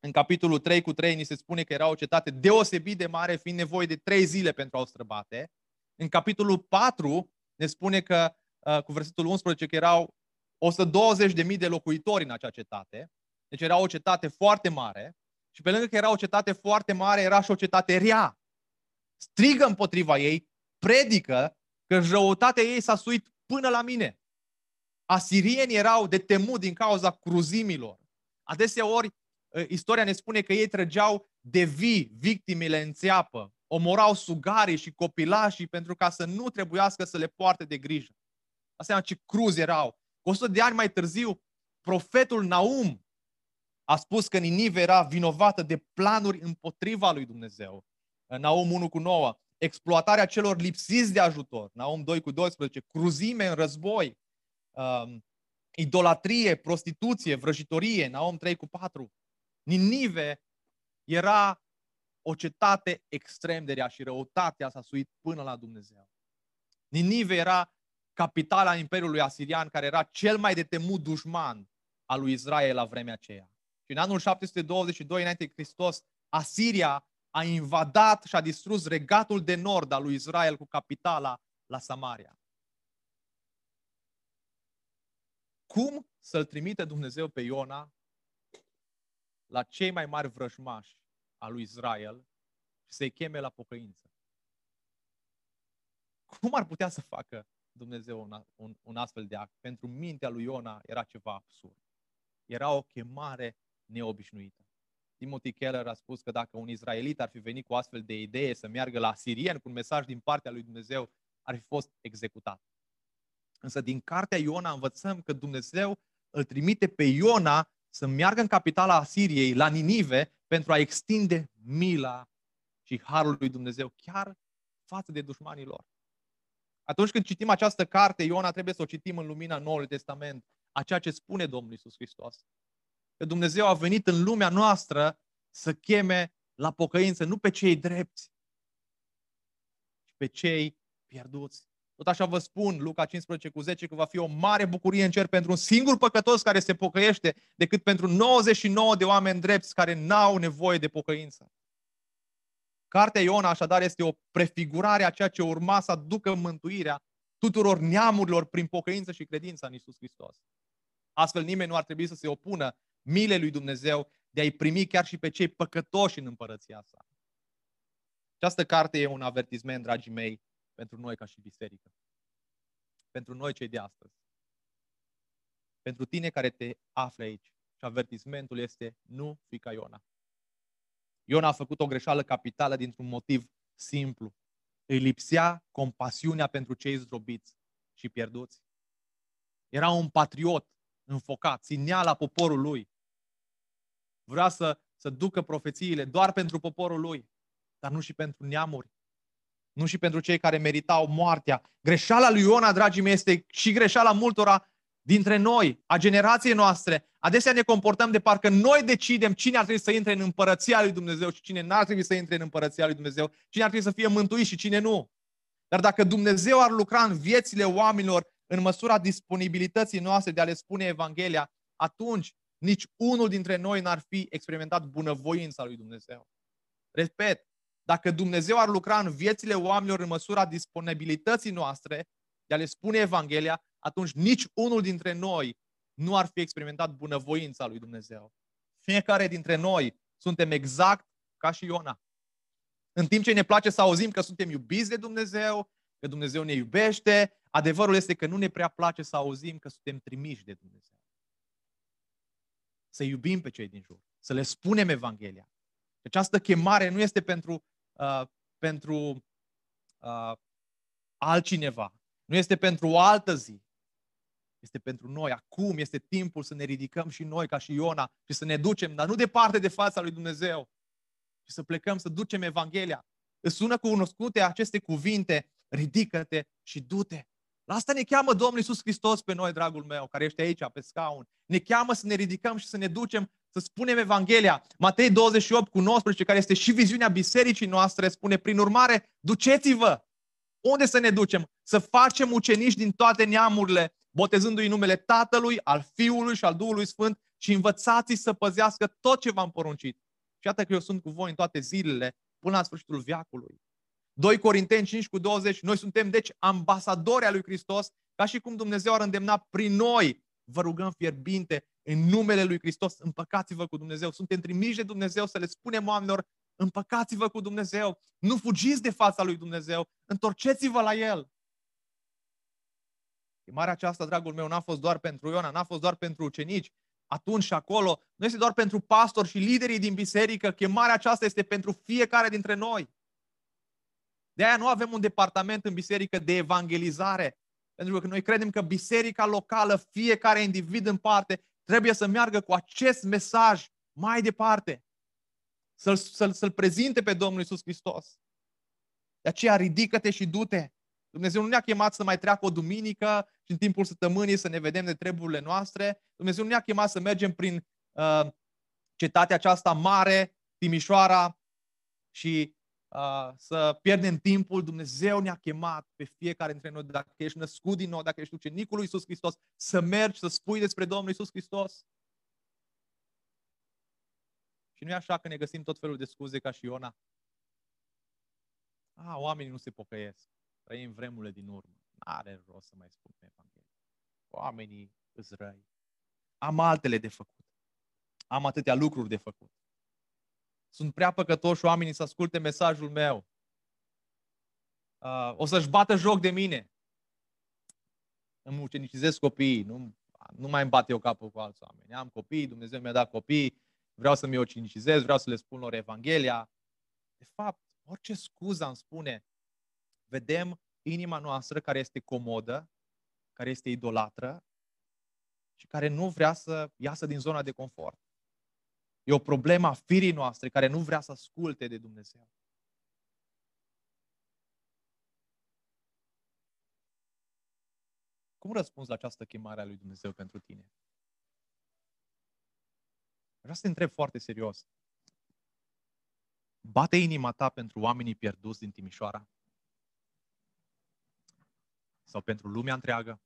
În capitolul 3 cu 3 ni se spune că era o cetate deosebit de mare, fiind nevoie de 3 zile pentru a o străbate. În capitolul 4 ne spune că, uh, cu versetul 11, că erau 120.000 de locuitori în acea cetate. Deci era o cetate foarte mare. Și pe lângă că era o cetate foarte mare, era și o cetate rea. Strigă împotriva ei, predică că răutatea ei s-a suit până la mine. Asirienii erau de temut din cauza cruzimilor. Adesea ori, ă, istoria ne spune că ei trăgeau de vii victimele în țeapă, omorau sugarii și copilașii pentru ca să nu trebuiască să le poarte de grijă. Asta ce cruz erau. Cu 100 de ani mai târziu, profetul Naum a spus că Ninive era vinovată de planuri împotriva lui Dumnezeu. Naum 1 cu 9. Exploatarea celor lipsiți de ajutor. Naum 2 cu 12. Cruzime în război. Um, idolatrie, prostituție, vrăjitorie. Naum 3 cu 4. Ninive era o cetate extrem de rea și răutatea s-a suit până la Dumnezeu. Ninive era capitala Imperiului Asirian, care era cel mai de temut dușman al lui Israel la vremea aceea. Și în anul 722 înainte de Hristos, Asiria a invadat și a distrus regatul de nord al lui Israel cu capitala la Samaria. Cum să-l trimite Dumnezeu pe Iona la cei mai mari vrăjmași al lui Israel și să-i cheme la pocăință? Cum ar putea să facă Dumnezeu un, un, un astfel de act? Pentru mintea lui Iona era ceva absurd. Era o chemare neobișnuită. Timothy Keller a spus că dacă un izraelit ar fi venit cu astfel de idee să meargă la sirien cu un mesaj din partea lui Dumnezeu, ar fi fost executat. Însă din cartea Iona învățăm că Dumnezeu îl trimite pe Iona să meargă în capitala Asiriei, la Ninive, pentru a extinde mila și harul lui Dumnezeu chiar față de dușmanii lor. Atunci când citim această carte, Iona trebuie să o citim în lumina Noului Testament, a ceea ce spune Domnul Isus Hristos că Dumnezeu a venit în lumea noastră să cheme la pocăință nu pe cei drepți, ci pe cei pierduți. Tot așa vă spun, Luca 15 cu 10, că va fi o mare bucurie în cer pentru un singur păcătos care se pocăiește, decât pentru 99 de oameni drepți care n-au nevoie de pocăință. Cartea Iona, așadar, este o prefigurare a ceea ce urma să aducă mântuirea tuturor neamurilor prin pocăință și credință în Isus Hristos. Astfel, nimeni nu ar trebui să se opună milei lui Dumnezeu de a-i primi chiar și pe cei păcătoși în împărăția sa. Această carte e un avertisment, dragii mei, pentru noi ca și biserică. Pentru noi cei de astăzi. Pentru tine care te afli aici. Și avertismentul este nu fi ca Iona. Iona a făcut o greșeală capitală dintr-un motiv simplu. Îi lipsea compasiunea pentru cei zdrobiți și pierduți. Era un patriot înfocat, ținea la poporul lui. Vrea să, să ducă profețiile doar pentru poporul lui, dar nu și pentru neamuri. Nu și pentru cei care meritau moartea. Greșeala lui Iona, dragii mei, este și greșeala multora dintre noi, a generației noastre. Adesea ne comportăm de parcă noi decidem cine ar trebui să intre în împărăția lui Dumnezeu și cine n-ar trebui să intre în împărăția lui Dumnezeu, cine ar trebui să fie mântuit și cine nu. Dar dacă Dumnezeu ar lucra în viețile oamenilor în măsura disponibilității noastre de a le spune Evanghelia, atunci nici unul dintre noi n-ar fi experimentat bunăvoința lui Dumnezeu. Repet, dacă Dumnezeu ar lucra în viețile oamenilor în măsura disponibilității noastre de a le spune Evanghelia, atunci nici unul dintre noi nu ar fi experimentat bunăvoința lui Dumnezeu. Fiecare dintre noi suntem exact ca și Iona. În timp ce ne place să auzim că suntem iubiți de Dumnezeu, că Dumnezeu ne iubește, adevărul este că nu ne prea place să auzim că suntem trimiși de Dumnezeu. Să iubim pe cei din jur, să le spunem Evanghelia. Această chemare nu este pentru, uh, pentru uh, altcineva, nu este pentru o altă zi, este pentru noi. Acum este timpul să ne ridicăm și noi ca și Iona și să ne ducem, dar nu departe de fața lui Dumnezeu, și să plecăm să ducem Evanghelia. Îți sună cunoscute aceste cuvinte, ridică-te și du-te. La asta ne cheamă Domnul Iisus Hristos pe noi, dragul meu, care ești aici, pe scaun. Ne cheamă să ne ridicăm și să ne ducem, să spunem Evanghelia. Matei 28 cu 19, care este și viziunea bisericii noastre, spune, prin urmare, duceți-vă. Unde să ne ducem? Să facem ucenici din toate neamurile, botezându-i numele Tatălui, al Fiului și al Duhului Sfânt și învățați să păzească tot ce v-am poruncit. Și iată că eu sunt cu voi în toate zilele, până la sfârșitul viacului. 2 Corinteni 5 cu 20, noi suntem deci ambasadori al lui Hristos, ca și cum Dumnezeu ar îndemna prin noi. Vă rugăm fierbinte în numele lui Hristos, împăcați-vă cu Dumnezeu. Suntem trimiși de Dumnezeu să le spunem oamenilor, împăcați-vă cu Dumnezeu. Nu fugiți de fața lui Dumnezeu, întorceți-vă la El. Chemarea aceasta, dragul meu, n-a fost doar pentru Iona, n-a fost doar pentru ucenici, atunci și acolo. Nu este doar pentru pastori și liderii din biserică, chemarea aceasta este pentru fiecare dintre noi. De aia nu avem un departament în biserică de evangelizare. Pentru că noi credem că biserica locală, fiecare individ în parte, trebuie să meargă cu acest mesaj mai departe. Să-l, să-l, să-l prezinte pe Domnul Isus Hristos. De aceea ridică-te și du-te. Dumnezeu nu ne-a chemat să mai treacă o duminică și în timpul săptămânii să ne vedem de treburile noastre. Dumnezeu nu ne-a chemat să mergem prin uh, cetatea aceasta mare, Timișoara, și uh, să pierdem timpul. Dumnezeu ne-a chemat pe fiecare dintre noi, dacă ești născut din nou, dacă ești ucenicul lui Iisus Hristos, să mergi, să spui despre Domnul Iisus Hristos. Și nu e așa că ne găsim tot felul de scuze ca și Iona. A, oamenii nu se pocăiesc. Trăim vremurile din urmă. N-are rost să mai spun Evanghelie. Oamenii îți răi. Am altele de făcut. Am atâtea lucruri de făcut. Sunt prea păcătoși oamenii să asculte mesajul meu. Uh, o să-și bată joc de mine. Îmi ucenicizez copiii. Nu, nu mai îmi bate eu capul cu alți oameni. Am copii, Dumnezeu mi-a dat copii, vreau să mi ucenicizez, vreau să le spun lor Evanghelia. De fapt, orice scuză îmi spune, vedem inima noastră care este comodă, care este idolatră și care nu vrea să iasă din zona de confort. E o problemă a firii noastre care nu vrea să asculte de Dumnezeu. Cum răspunzi la această chemare a lui Dumnezeu pentru tine? Vreau să te întreb foarte serios. Bate inima ta pentru oamenii pierduți din Timișoara? sau pentru lumea întreagă.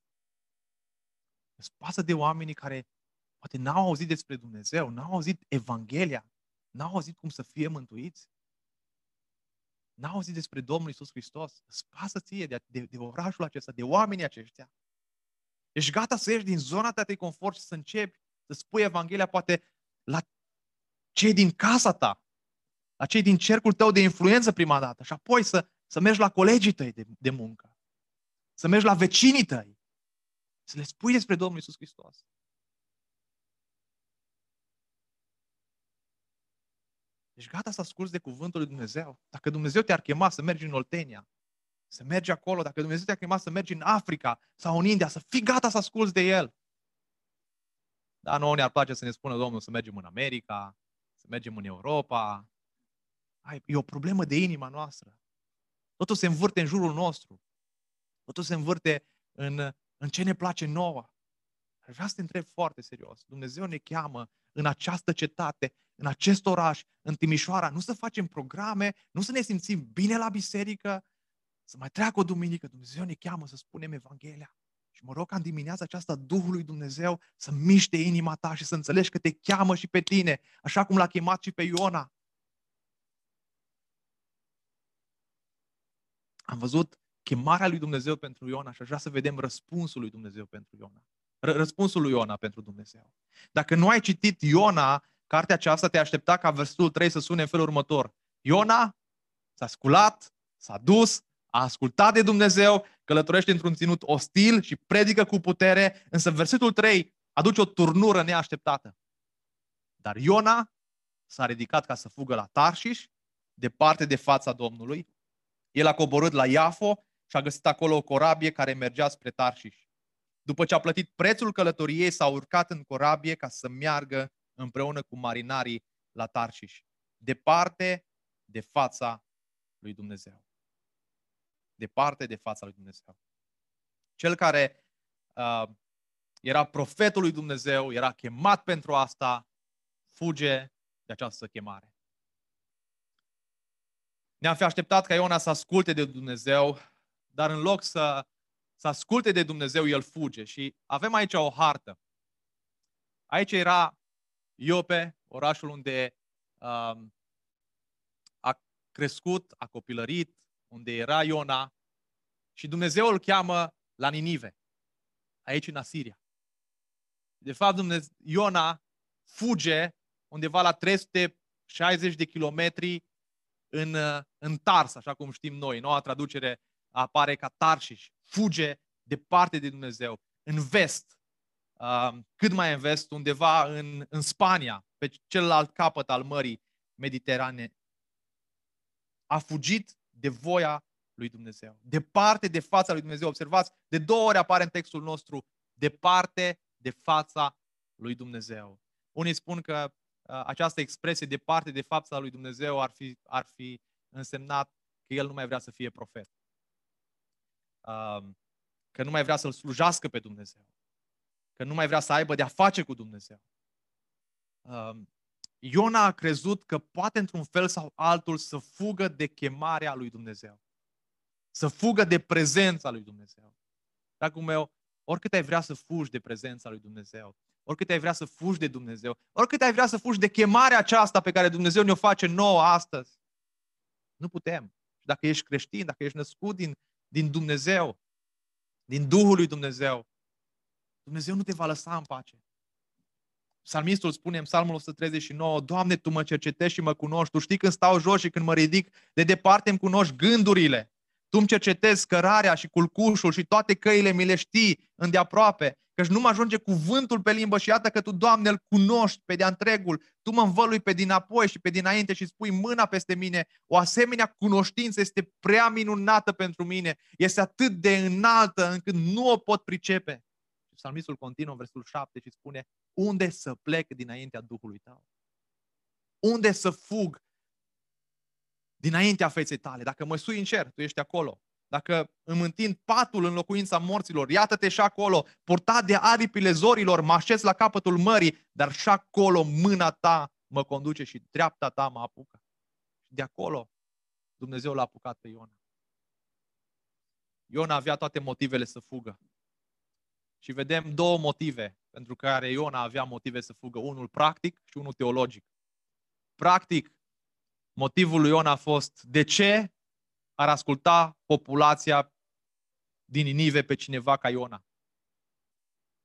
Îți pasă de oamenii care poate n-au auzit despre Dumnezeu, n-au auzit Evanghelia, n-au auzit cum să fie mântuiți, n-au auzit despre Domnul Isus Hristos. Îți pasă ție de, de, de orașul acesta, de oamenii aceștia. Ești gata să ieși din zona ta de confort și să începi să spui Evanghelia poate la cei din casa ta, la cei din cercul tău de influență prima dată și apoi să, să mergi la colegii tăi de, de muncă. Să mergi la vecinii tăi. Să le spui despre Domnul Isus Hristos. Ești gata să asculți de cuvântul lui Dumnezeu? Dacă Dumnezeu te-ar chema să mergi în Oltenia, să mergi acolo, dacă Dumnezeu te-ar chema să mergi în Africa sau în India, să fii gata să asculți de El. Da, nouă ne-ar place să ne spună Domnul să mergem în America, să mergem în Europa. Ai, e o problemă de inima noastră. Totul se învârte în jurul nostru. Totul se învârte în, în ce ne place nouă. Vreau să te întreb foarte serios. Dumnezeu ne cheamă în această cetate, în acest oraș, în Timișoara, nu să facem programe, nu să ne simțim bine la biserică, să mai treacă o duminică. Dumnezeu ne cheamă să spunem Evanghelia. Și mă rog ca în dimineața aceasta Duhul lui Dumnezeu să miște inima ta și să înțelegi că te cheamă și pe tine, așa cum l-a chemat și pe Iona. Am văzut chemarea lui Dumnezeu pentru Iona și aș vrea să vedem răspunsul lui Dumnezeu pentru Iona. Răspunsul lui Iona pentru Dumnezeu. Dacă nu ai citit Iona, cartea aceasta te aștepta ca versetul 3 să sune în felul următor. Iona s-a sculat, s-a dus, a ascultat de Dumnezeu, călătorește într-un ținut ostil și predică cu putere, însă versetul 3 aduce o turnură neașteptată. Dar Iona s-a ridicat ca să fugă la Tarșiș, departe de fața Domnului. El a coborât la Iafo și a găsit acolo o corabie care mergea spre Tarșiș. După ce a plătit prețul călătoriei, s-a urcat în corabie ca să meargă împreună cu marinarii la Tarșiș, departe de fața lui Dumnezeu. Departe de fața lui Dumnezeu. Cel care uh, era profetul lui Dumnezeu, era chemat pentru asta, fuge de această chemare. Ne-am fi așteptat ca Iona să asculte de Dumnezeu, dar în loc să, să asculte de Dumnezeu, el fuge. Și avem aici o hartă. Aici era Iope, orașul unde um, a crescut, a copilărit, unde era Iona și Dumnezeu îl cheamă la Ninive, aici în Asiria. De fapt, Dumnezeu, Iona fuge undeva la 360 de kilometri în, în Tars, așa cum știm noi. Noua traducere apare ca Tarșiș. Fuge departe de Dumnezeu, în vest, uh, cât mai în vest, undeva în, în Spania, pe celălalt capăt al Mării Mediterane. A fugit de voia lui Dumnezeu. Departe de fața lui Dumnezeu. Observați, de două ori apare în textul nostru, departe de fața lui Dumnezeu. Unii spun că uh, această expresie departe de fața lui Dumnezeu ar fi, ar fi însemnat că el nu mai vrea să fie profet. Uh, că nu mai vrea să-L slujească pe Dumnezeu. Că nu mai vrea să aibă de-a face cu Dumnezeu. Uh, Iona a crezut că poate într-un fel sau altul să fugă de chemarea lui Dumnezeu. Să fugă de prezența lui Dumnezeu. Dragul meu, oricât ai vrea să fugi de prezența lui Dumnezeu, oricât ai vrea să fugi de Dumnezeu, oricât ai vrea să fugi de chemarea aceasta pe care Dumnezeu ne-o face nouă astăzi, nu putem. Și dacă ești creștin, dacă ești născut din, din Dumnezeu, din Duhul lui Dumnezeu, Dumnezeu nu te va lăsa în pace. Psalmistul spune în Psalmul 139, Doamne, Tu mă cercetezi și mă cunoști, Tu știi când stau jos și când mă ridic, de departe îmi cunoști gândurile. Tu îmi cercetezi cărarea și culcușul și toate căile mi le știi îndeaproape, căci nu mă ajunge cuvântul pe limbă și iată că Tu, Doamne, îl cunoști pe de întregul. Tu mă învălui pe dinapoi și pe dinainte și spui mâna peste mine. O asemenea cunoștință este prea minunată pentru mine. Este atât de înaltă încât nu o pot pricepe. Și psalmistul continuă în versul 7 și spune, unde să plec dinaintea Duhului Tău? Unde să fug dinaintea feței tale. Dacă mă sui în cer, tu ești acolo. Dacă îmi întind patul în locuința morților, iată-te și acolo, purtat de aripile zorilor, mă așez la capătul mării, dar și acolo mâna ta mă conduce și dreapta ta mă apucă. Și de acolo Dumnezeu l-a apucat pe Iona. Iona avea toate motivele să fugă. Și vedem două motive pentru care Iona avea motive să fugă. Unul practic și unul teologic. Practic, Motivul lui Iona a fost de ce ar asculta populația din Ninive pe cineva ca Iona?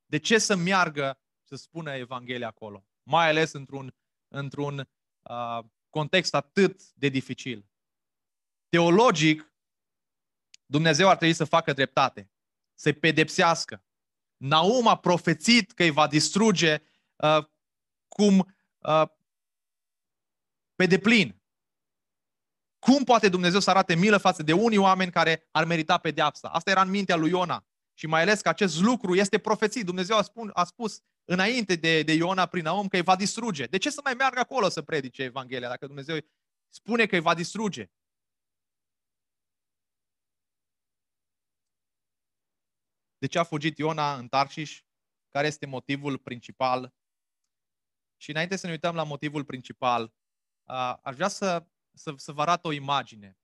De ce să meargă să spună Evanghelia acolo? Mai ales într-un, într-un uh, context atât de dificil. Teologic, Dumnezeu ar trebui să facă dreptate, să-i pedepsească. Naum a profețit că îi va distruge uh, cum uh, pe deplin. Cum poate Dumnezeu să arate milă față de unii oameni care ar merita pedeapsa? Asta era în mintea lui Iona. Și mai ales că acest lucru este profețit. Dumnezeu a, spun, a spus înainte de, de Iona prin om că îi va distruge. De ce să mai meargă acolo să predice Evanghelia dacă Dumnezeu spune că îi va distruge? De ce a fugit Iona în Tarșiș? Care este motivul principal? Și înainte să ne uităm la motivul principal, aș vrea să să, să vă arăt o imagine.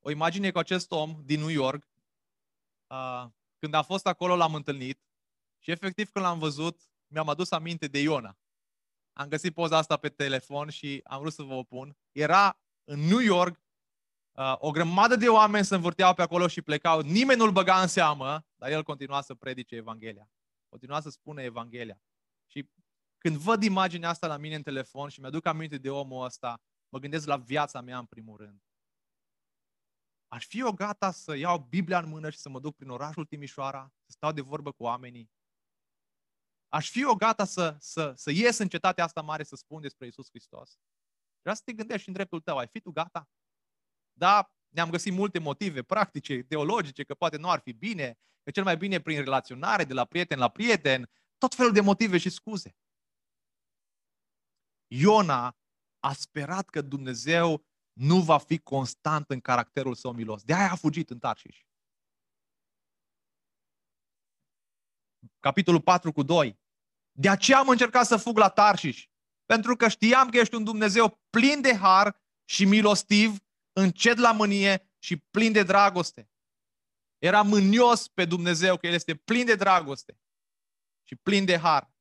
O imagine cu acest om din New York. Uh, când a fost acolo, l-am întâlnit și efectiv când l-am văzut, mi-am adus aminte de Iona. Am găsit poza asta pe telefon și am vrut să vă o pun. Era în New York Uh, o grămadă de oameni se învârteau pe acolo și plecau. Nimeni nu-l băga în seamă, dar el continua să predice Evanghelia. Continua să spună Evanghelia. Și când văd imaginea asta la mine în telefon și mi-aduc aminte de omul ăsta, mă gândesc la viața mea în primul rând. Aș fi eu gata să iau Biblia în mână și să mă duc prin orașul Timișoara, să stau de vorbă cu oamenii. Aș fi eu gata să, să, să ies în cetatea asta mare să spun despre Isus Hristos. Vreau să te gândești în dreptul tău, ai fi tu gata? Da, ne-am găsit multe motive practice, teologice, că poate nu ar fi bine, că cel mai bine prin relaționare, de la prieten la prieten, tot felul de motive și scuze. Iona a sperat că Dumnezeu nu va fi constant în caracterul său milos. De aia a fugit în Tarșiș. Capitolul 4 cu 2. De aceea am încercat să fug la Tarșiș. Pentru că știam că ești un Dumnezeu plin de har și milostiv, încet la mânie și plin de dragoste. Era mânios pe Dumnezeu că El este plin de dragoste și plin de har.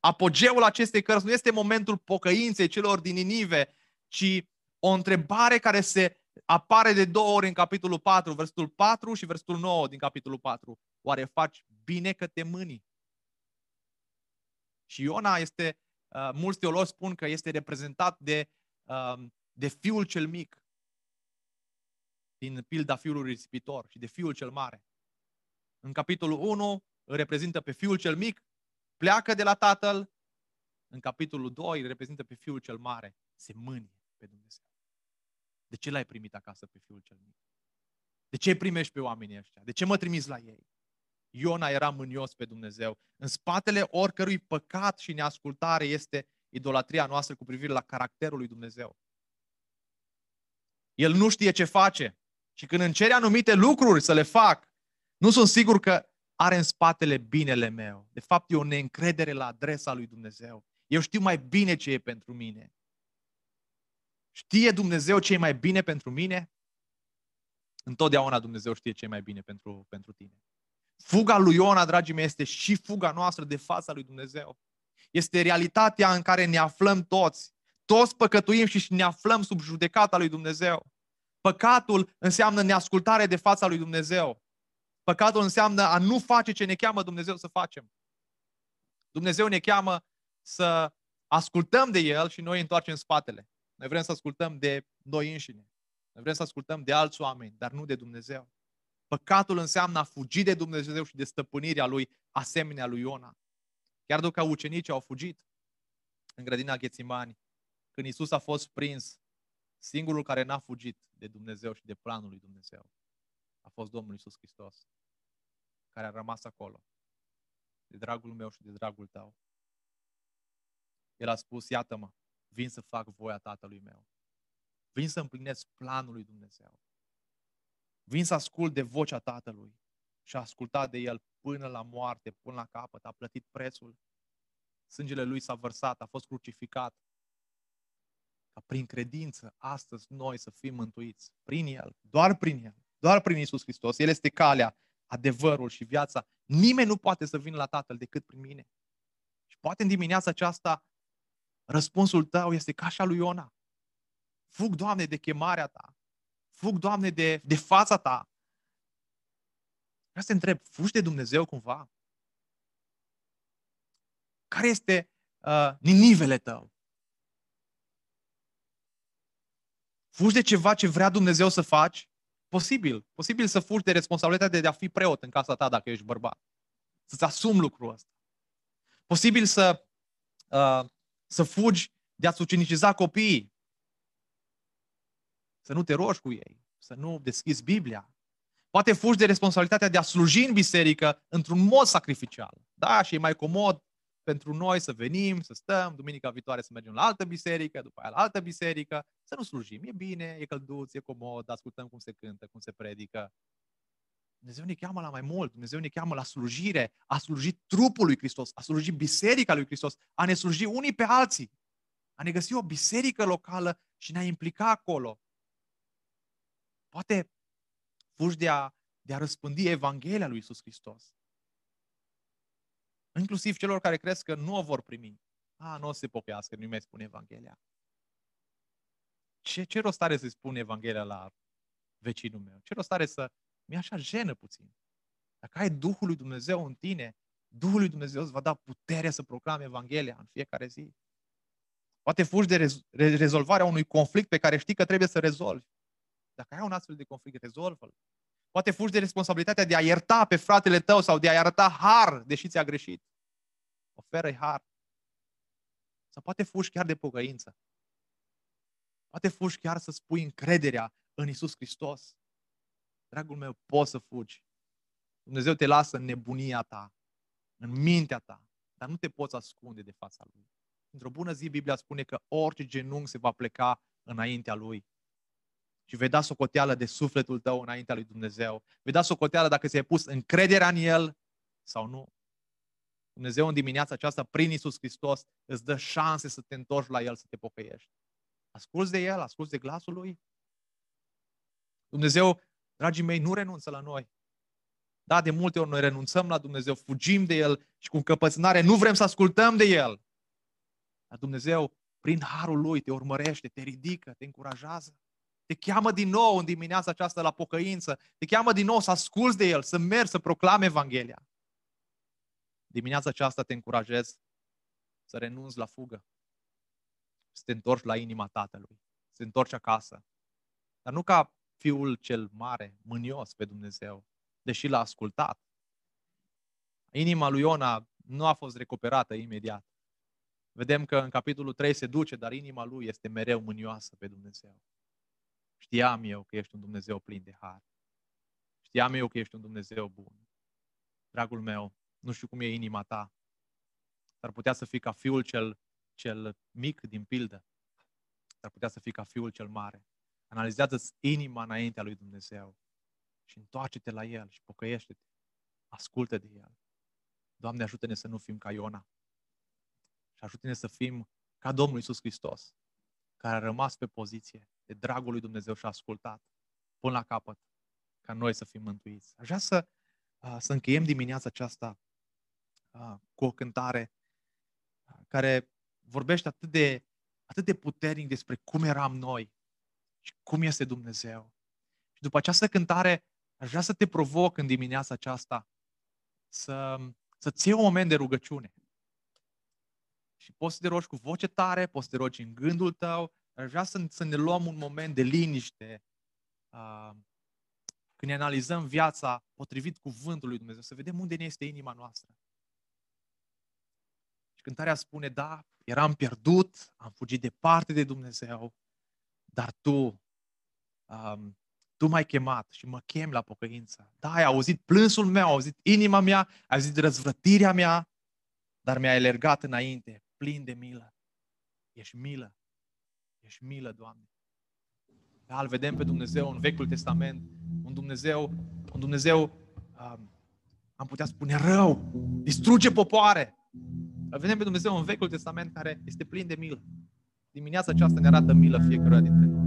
Apogeul acestei cărți nu este momentul pocăinței celor din Ninive, ci o întrebare care se apare de două ori în capitolul 4, versetul 4 și versetul 9 din capitolul 4. Oare faci bine că te mâni? Și Iona este, uh, mulți teologi spun că este reprezentat de, uh, de fiul cel mic din pilda fiului risipitor și de fiul cel mare. În capitolul 1 îl reprezintă pe fiul cel mic, pleacă de la tatăl. În capitolul 2 îl reprezintă pe fiul cel mare, se mânie pe Dumnezeu. De ce l-ai primit acasă pe fiul cel mic? De ce primești pe oamenii ăștia? De ce mă trimiți la ei? Iona era mânios pe Dumnezeu. În spatele oricărui păcat și neascultare este idolatria noastră cu privire la caracterul lui Dumnezeu. El nu știe ce face. Și când îmi cere anumite lucruri să le fac, nu sunt sigur că are în spatele binele meu. De fapt, e o neîncredere la adresa lui Dumnezeu. Eu știu mai bine ce e pentru mine. Știe Dumnezeu ce e mai bine pentru mine? Întotdeauna Dumnezeu știe ce e mai bine pentru, pentru tine. Fuga lui Iona, dragii mei, este și fuga noastră de fața lui Dumnezeu. Este realitatea în care ne aflăm toți. Toți păcătuim și ne aflăm sub judecata lui Dumnezeu. Păcatul înseamnă neascultare de fața lui Dumnezeu. Păcatul înseamnă a nu face ce ne cheamă Dumnezeu să facem. Dumnezeu ne cheamă să ascultăm de El și noi întoarcem spatele. Noi vrem să ascultăm de noi înșine. Noi vrem să ascultăm de alți oameni, dar nu de Dumnezeu. Păcatul înseamnă a fugi de Dumnezeu și de stăpânirea Lui, asemenea lui Iona. Chiar dacă ucenicii au fugit în grădina Ghețimani, când Isus a fost prins, singurul care n-a fugit de Dumnezeu și de planul lui Dumnezeu a fost Domnul Isus Hristos, care a rămas acolo, de dragul meu și de dragul tău. El a spus, iată-mă, vin să fac voia Tatălui meu. Vin să împlinesc planul lui Dumnezeu. Vin să ascult de vocea Tatălui și a ascultat de El până la moarte, până la capăt, a plătit prețul. Sângele Lui s-a vărsat, a fost crucificat. Ca prin credință, astăzi noi să fim mântuiți. Prin El, doar prin El, doar prin Isus Hristos. El este calea, adevărul și viața. Nimeni nu poate să vină la Tatăl decât prin mine. Și poate în dimineața aceasta răspunsul tău este ca și lui Iona. Fug, Doamne, de chemarea ta. Fug, Doamne, de, de fața ta. Vreau să te întreb, fugi de Dumnezeu cumva? Care este uh, ninivele tău? Fugi de ceva ce vrea Dumnezeu să faci? Posibil. Posibil să fugi de responsabilitatea de a fi preot în casa ta dacă ești bărbat. Să-ți asumi lucrul ăsta. Posibil să, uh, să fugi de a-ți uceniciza copiii. Să nu te rogi cu ei. Să nu deschizi Biblia. Poate fugi de responsabilitatea de a sluji în biserică într-un mod sacrificial. Da, și e mai comod pentru noi să venim, să stăm, duminica viitoare să mergem la altă biserică, după aia la altă biserică, să nu slujim. E bine, e călduț, e comod, ascultăm cum se cântă, cum se predică. Dumnezeu ne cheamă la mai mult. Dumnezeu ne cheamă la slujire, a sluji trupul lui Hristos, a sluji biserica lui Hristos, a ne sluji unii pe alții, a ne găsi o biserică locală și ne-a implica acolo. Poate fugi de a, de a răspândi Evanghelia lui Isus Hristos. Inclusiv celor care cresc că nu o vor primi. A, nu o să se pocăiască, nu mai spune Evanghelia. Ce, ce rost are să-i spun Evanghelia la vecinul meu? Ce rost are să mi așa jenă puțin? Dacă ai Duhul lui Dumnezeu în tine, Duhul lui Dumnezeu îți va da putere să proclame Evanghelia în fiecare zi. Poate fugi de rez- rezolvarea unui conflict pe care știi că trebuie să rezolvi. Dacă ai un astfel de conflict, rezolvă-l. Poate fugi de responsabilitatea de a ierta pe fratele tău sau de a ierta har, deși ți-a greșit. Oferă-i har. Sau poate fugi chiar de pocăință. Poate fugi chiar să spui încrederea în Isus Hristos. Dragul meu, poți să fugi. Dumnezeu te lasă în nebunia ta, în mintea ta, dar nu te poți ascunde de fața Lui. Într-o bună zi, Biblia spune că orice genunchi se va pleca înaintea Lui. Și vei da socoteală de sufletul tău înaintea lui Dumnezeu. Vei da socoteală dacă ți-ai pus încrederea în El sau nu. Dumnezeu în dimineața aceasta, prin Isus Hristos, îți dă șanse să te întorci la El, să te pocăiești. Asculți de El, asculți de glasul Lui. Dumnezeu, dragii mei, nu renunță la noi. Da, de multe ori noi renunțăm la Dumnezeu, fugim de El și cu încăpățânare nu vrem să ascultăm de El. Dar Dumnezeu, prin harul Lui, te urmărește, te ridică, te încurajează. Te cheamă din nou în dimineața aceasta la pocăință. Te cheamă din nou să asculți de El, să mergi, să proclame Evanghelia. Dimineața aceasta te încurajez să renunți la fugă. Să te întorci la inima Tatălui. Să te întorci acasă. Dar nu ca fiul cel mare, mânios pe Dumnezeu, deși l-a ascultat. Inima lui Iona nu a fost recuperată imediat. Vedem că în capitolul 3 se duce, dar inima lui este mereu mânioasă pe Dumnezeu. Știam eu că ești un Dumnezeu plin de har. Știam eu că ești un Dumnezeu bun. Dragul meu, nu știu cum e inima ta, dar putea să fii ca fiul cel, cel mic din pildă, dar putea să fii ca fiul cel mare. Analizează-ți inima înaintea lui Dumnezeu și întoarce-te la El și pocăiește-te. Ascultă de El. Doamne, ajută-ne să nu fim ca Iona. Și ajută-ne să fim ca Domnul Isus Hristos, care a rămas pe poziție de dragul lui Dumnezeu și a ascultat până la capăt, ca noi să fim mântuiți. Aș vrea să, să încheiem dimineața aceasta cu o cântare care vorbește atât de, atât de puternic despre cum eram noi și cum este Dumnezeu. Și după această cântare, aș vrea să te provoc în dimineața aceasta să, să-ți iei un moment de rugăciune. Și poți să te rogi cu voce tare, poți să te rogi în gândul tău, Aș vrea să, să ne luăm un moment de liniște uh, când ne analizăm viața potrivit cuvântului lui Dumnezeu, să vedem unde ne este inima noastră. Și cântarea spune, da, eram pierdut, am fugit departe de Dumnezeu, dar Tu, um, Tu m-ai chemat și mă chem la pocăință. Da, ai auzit plânsul meu, ai auzit inima mea, ai auzit răzvrătirea mea, dar mi-ai alergat înainte, plin de milă. Ești milă. Ești milă, Doamne. Da, îl vedem pe Dumnezeu în Vechiul Testament, un Dumnezeu, un Dumnezeu, um, am putea spune rău, distruge popoare. Îl vedem pe Dumnezeu în Vechiul Testament care este plin de milă. Dimineața aceasta ne arată milă fiecare dintre noi.